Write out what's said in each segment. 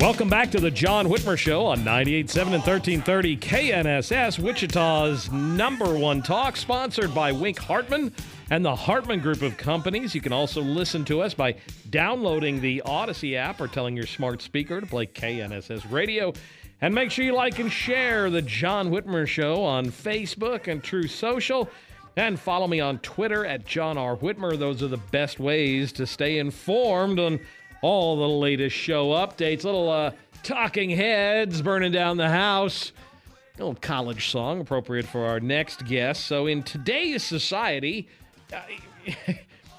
Welcome back to the John Whitmer Show on 98.7 and 1330 KNSS, Wichita's number one talk, sponsored by Wink Hartman and the Hartman Group of Companies. You can also listen to us by downloading the Audacy app or telling your smart speaker to play KNSS radio. And make sure you like and share the John Whitmer Show on Facebook and Truth Social. And follow me on Twitter at John R. Whitmer. Those are the best ways to stay informed on all the latest show updates. Little uh, talking heads burning down the house. A little college song appropriate for our next guest. So, in today's society, uh,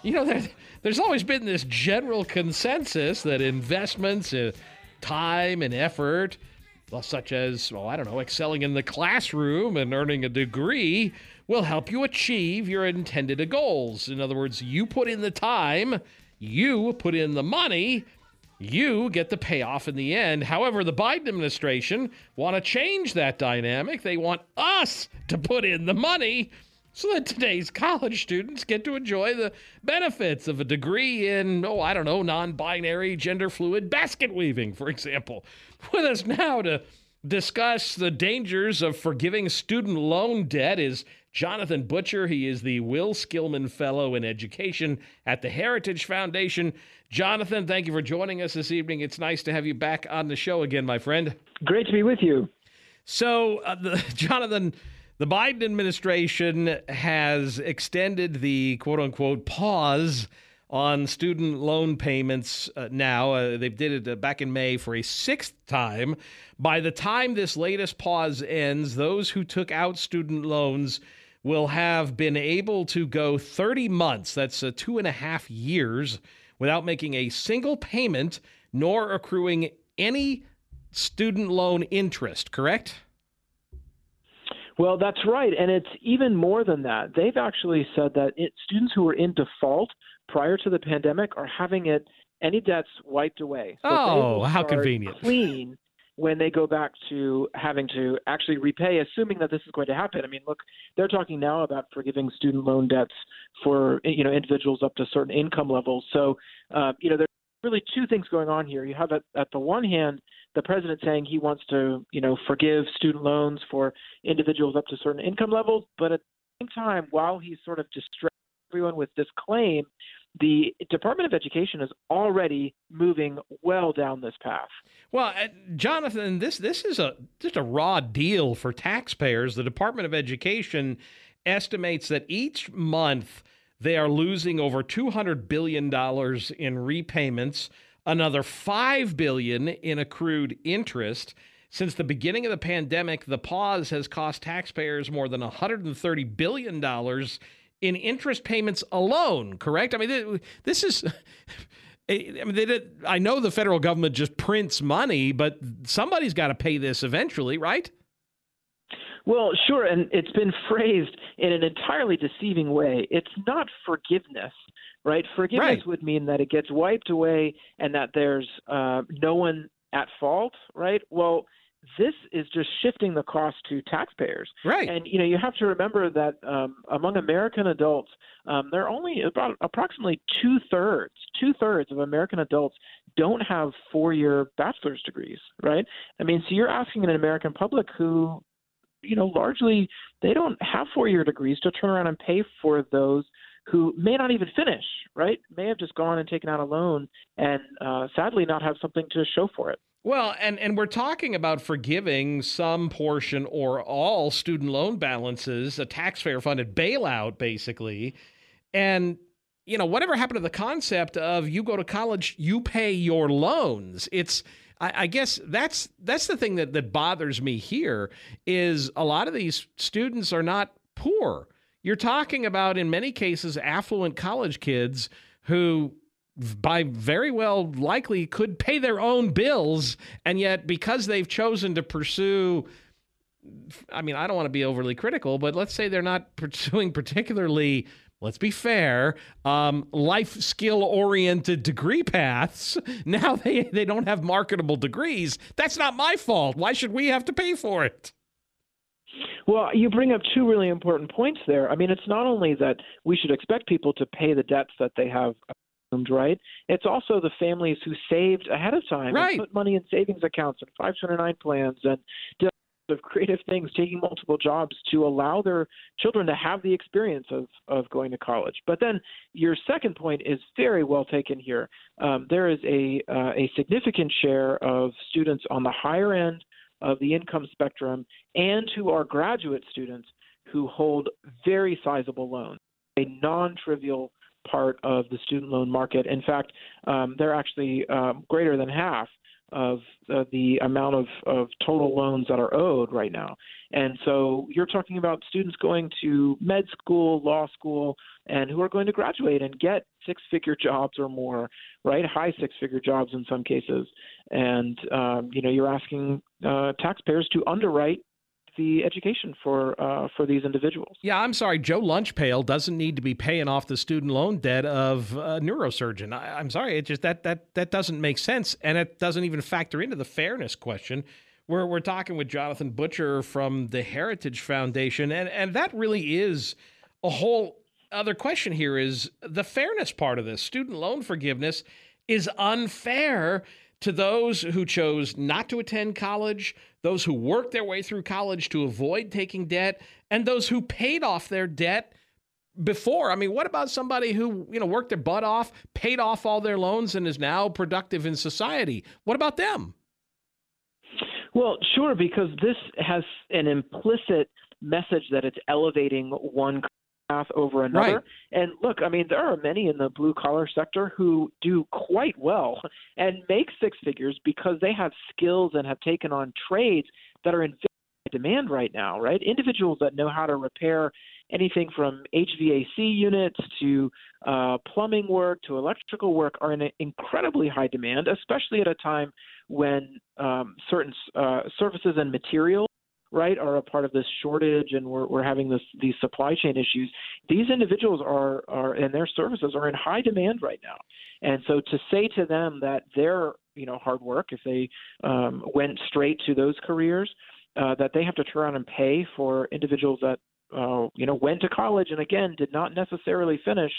you know, there, there's always been this general consensus that investments in time and effort, well, such as, well, I don't know, excelling in the classroom and earning a degree, will help you achieve your intended goals. In other words, you put in the time you put in the money, you get the payoff in the end. However, the Biden administration want to change that dynamic. They want us to put in the money so that today's college students get to enjoy the benefits of a degree in, oh, I don't know, non binary, gender fluid basket weaving, for example. With us now to discuss the dangers of forgiving student loan debt is Jonathan Butcher. He is the Will Skillern Fellow in Education at the Heritage Foundation. Jonathan, thank you for joining us this evening. It's nice to have you back on the show again, my friend. Great to be with you. So, uh, the, Jonathan, the Biden administration has extended the quote unquote pause on student loan payments uh, now. Uh, they did it uh, back in May for a sixth time. By the time this latest pause ends, those who took out student loans will have been able to go 30 months, that's uh, two and a half years, without making a single payment nor accruing any student loan interest, correct? Well, that's right. And it's even more than that. They've actually said that it, students who were in default prior to the pandemic are having it any debts wiped away. So oh, how convenient. Clean when they go back to having to actually repay, assuming that this is going to happen. I mean, look, they're talking now about forgiving student loan debts for you know individuals up to certain income levels. So, uh, you know, there's really two things going on here. You have at, at the one hand the president saying he wants to you know forgive student loans for individuals up to certain income levels, but at the same time, while he's sort of distressed everyone with this claim, the Department of Education is already moving well down this path. Well, uh, Jonathan, this this is a just a raw deal for taxpayers. The Department of Education estimates that each month they are losing over 200 billion dollars in repayments, another 5 billion in accrued interest. Since the beginning of the pandemic, the pause has cost taxpayers more than 130 billion dollars in interest payments alone, correct? I mean, this is. I mean, did, I know the federal government just prints money, but somebody's got to pay this eventually, right? Well, sure, and it's been phrased in an entirely deceiving way. It's not forgiveness. right? Forgiveness Right. would mean that it gets wiped away and that there's uh, no one at fault, right? Well, this is just shifting the cost to taxpayers. Right. And you know, you have to remember that um, among American adults, um, there are only about approximately two thirds, two thirds of American adults don't have four-year bachelor's degrees, right? I mean, so you're asking an American public who, you know, largely they don't have four-year degrees to turn around and pay for those who may not even finish, right? May have just gone and taken out a loan and uh, sadly not have something to show for it. Well, and, and we're talking about forgiving some portion or all student loan balances, a taxpayer funded bailout, basically. And, you know, whatever happened to the concept of you go to college, you pay your loans? It's, I, I guess that's that's the thing that, that bothers me here is a lot of these students are not poor. You're talking about, in many cases, affluent college kids who by very well likely could pay their own bills and yet because they've chosen to pursue I mean I don't want to be overly critical but let's say they're not pursuing particularly let's be fair um, life skill oriented degree paths. Now they they don't have marketable degrees. That's not my fault. Why should we have to pay for it? Well, you bring up two really important points there. I mean, it's not only that we should expect people to pay the debts that they have right? It's also the families who saved ahead of time Right. and put money in savings accounts and 529 plans and did of creative things, taking multiple jobs to allow their children to have the experience of, of going to college. But then your second point is very well taken here. Um, there is a, uh, a significant share of students on the higher end of the income spectrum and who are graduate students who hold very sizable loans, a non trivial part of the student loan market. In fact, um, they're actually um, greater than half of uh, the amount of, of total loans that are owed right now. And so you're talking about students going to med school, law school, and who are going to graduate and get six figure jobs or more, right? High six figure jobs in some cases. And, um, you know, you're asking uh, taxpayers to underwrite the education for uh, for these individuals. Yeah, I'm sorry. Joe Lunchpail doesn't need to be paying off the student loan debt of a neurosurgeon. I, I'm sorry. It just that that that doesn't make sense, and it doesn't even factor into the fairness question. We're we're talking with Jonathan Butcher from the Heritage Foundation, and and that really is a whole other question. Here is the fairness part of this. Student loan forgiveness is unfair to those who chose not to attend college, those who worked their way through college to avoid taking debt, and those who paid off their debt before. I mean, what about somebody who, you know, worked their butt off, paid off all their loans and is now productive in society? What about them? Well, sure, because this has an implicit message that it's elevating one path over another. Right. And look, I mean, there are many in the blue collar sector who do quite well and make six figures because they have skills and have taken on trades that are in high demand right now, right? Individuals that know how to repair anything from HVAC units to uh, plumbing work to electrical work are in incredibly high demand, especially at a time when um, certain uh, services and materials right are a part of this shortage and we're, we're having this these supply chain issues these individuals are are and their services are in high demand right now. And so to say to them that their you know hard work if they um, went straight to those careers uh, that they have to turn around and pay for individuals that uh, you know went to college and again did not necessarily finish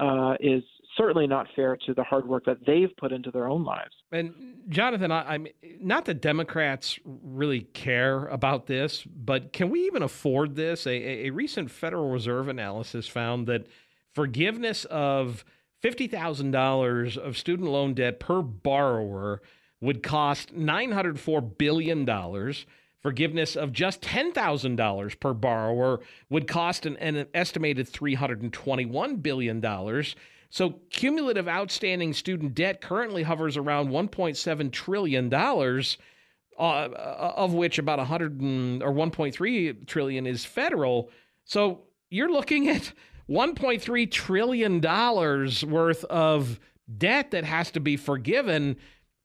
uh, is certainly not fair to the hard work that they've put into their own lives. And Jonathan, I, I'm not that Democrats really care about this, but can we even afford this? A, a recent Federal Reserve analysis found that forgiveness of $50,000 of student loan debt per borrower would cost $904 billion. Forgiveness of just $10,000 per borrower would cost an, an estimated $321 billion. So cumulative outstanding student debt currently hovers around 1.7 trillion dollars, uh, of which about 100 and, or 1.3 trillion is federal. So you're looking at 1.3 trillion dollars worth of debt that has to be forgiven.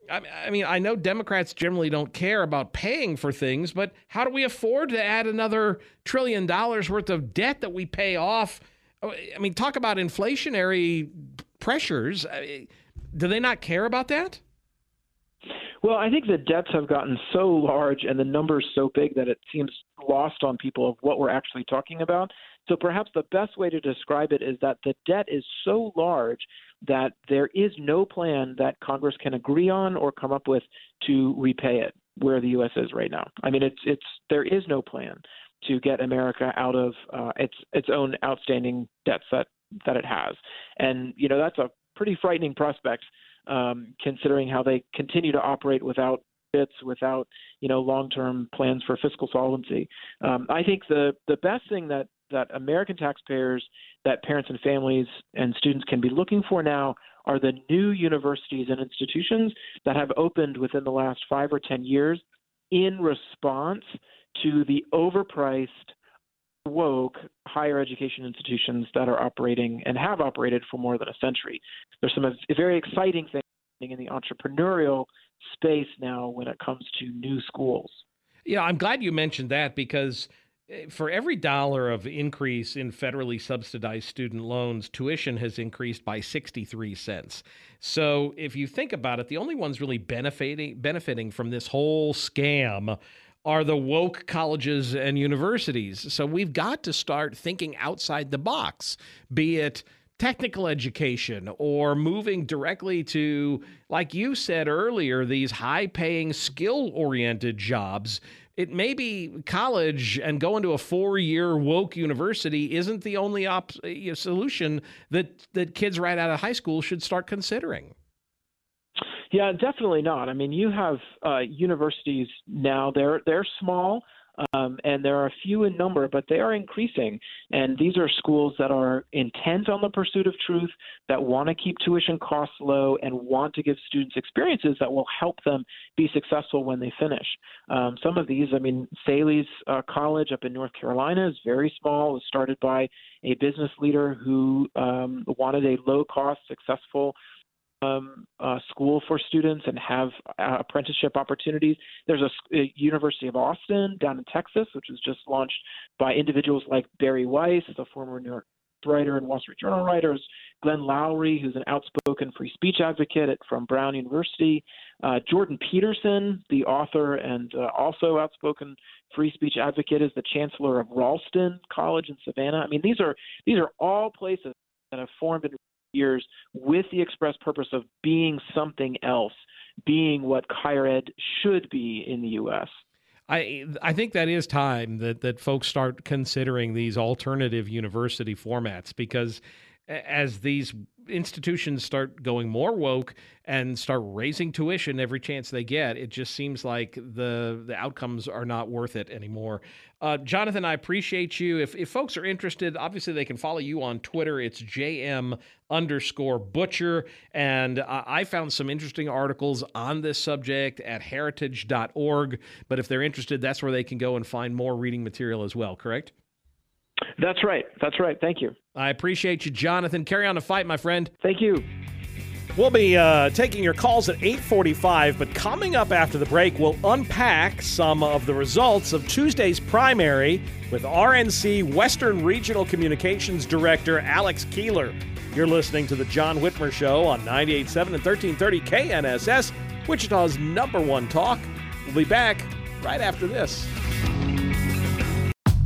I mean, I know Democrats generally don't care about paying for things, but how do we afford to add another trillion dollars worth of debt that we pay off Oh, I mean, talk about inflationary pressures. Uh, do they not care about that? Well, I think the debts have gotten so large and the numbers so big that it seems lost on people of what we're actually talking about. So perhaps the best way to describe it is that the debt is so large that there is no plan that Congress can agree on or come up with to repay it where the U.S. is right now. I mean, it's it's there is no plan to get America out of uh, its its own outstanding debts that that it has, and you know that's a pretty frightening prospect um, considering how they continue to operate without bits, without you know long-term plans for fiscal solvency. Um, I think the the best thing that that American taxpayers, that parents and families and students can be looking for now are the new universities and institutions that have opened within the last five or ten years in response to the overpriced woke higher education institutions that are operating and have operated for more than a century. There's some very exciting things in the entrepreneurial space now when it comes to new schools. Yeah, I'm glad you mentioned that because eh, for every dollar of increase in federally subsidized student loans, tuition has increased by 63 cents. So if you think about it, the only ones really benefiting benefiting from this whole scam are the woke colleges and universities. So we've got to start thinking outside the box, be it technical education or moving directly to, like you said earlier, these high paying, skill oriented jobs. It may be college and going to a four year woke university isn't the only op- eh, solution that, that kids right out of high school should start considering. Yeah, definitely not. I mean, you have uh, universities now; they're they're small. Um, and there are a few in number, but they are increasing. And these are schools that are intent on the pursuit of truth, that want to keep tuition costs low, and want to give students experiences that will help them be successful when they finish. Um, some of these, I mean, Thales uh, College up in North Carolina is very small. It was started by a business leader who um, wanted a low cost, successful um, uh, school for students and have uh, apprenticeship opportunities. There's a, a, University of Austin down in Texas, which was just launched by individuals like Bari Weiss, the former New York writer and Wall Street Journal writers, Glenn Loury, who's an outspoken free speech advocate at, from Brown University, uh, Jordan Peterson, the author and uh, also outspoken free speech advocate, is the chancellor of Ralston College in Savannah. I mean, these are these are all places that have formed in years with the express purpose of being something else, being what higher ed should be in the U.S. I I think that is time that that folks start considering these alternative university formats because as these institutions start going more woke and start raising tuition every chance they get, it just seems like the the outcomes are not worth it anymore. Uh, Jonathan, I appreciate you. If if folks are interested, obviously they can follow you on Twitter. It's jm underscore butcher, and I found some interesting articles on this subject at heritage.org. But if they're interested, that's where they can go and find more reading material as well. Correct? That's right. That's right. Thank you. I appreciate you, Jonathan. Carry on the fight, my friend. Thank you. We'll be uh, taking your calls at 8:45, but coming up after the break, we'll unpack some of the results of Tuesday's primary with RNC Western Regional Communications Director Alex Keeler. You're listening to the John Whitmer Show on 98.7 and 1330 KNSS, Wichita's number one talk. We'll be back right after this.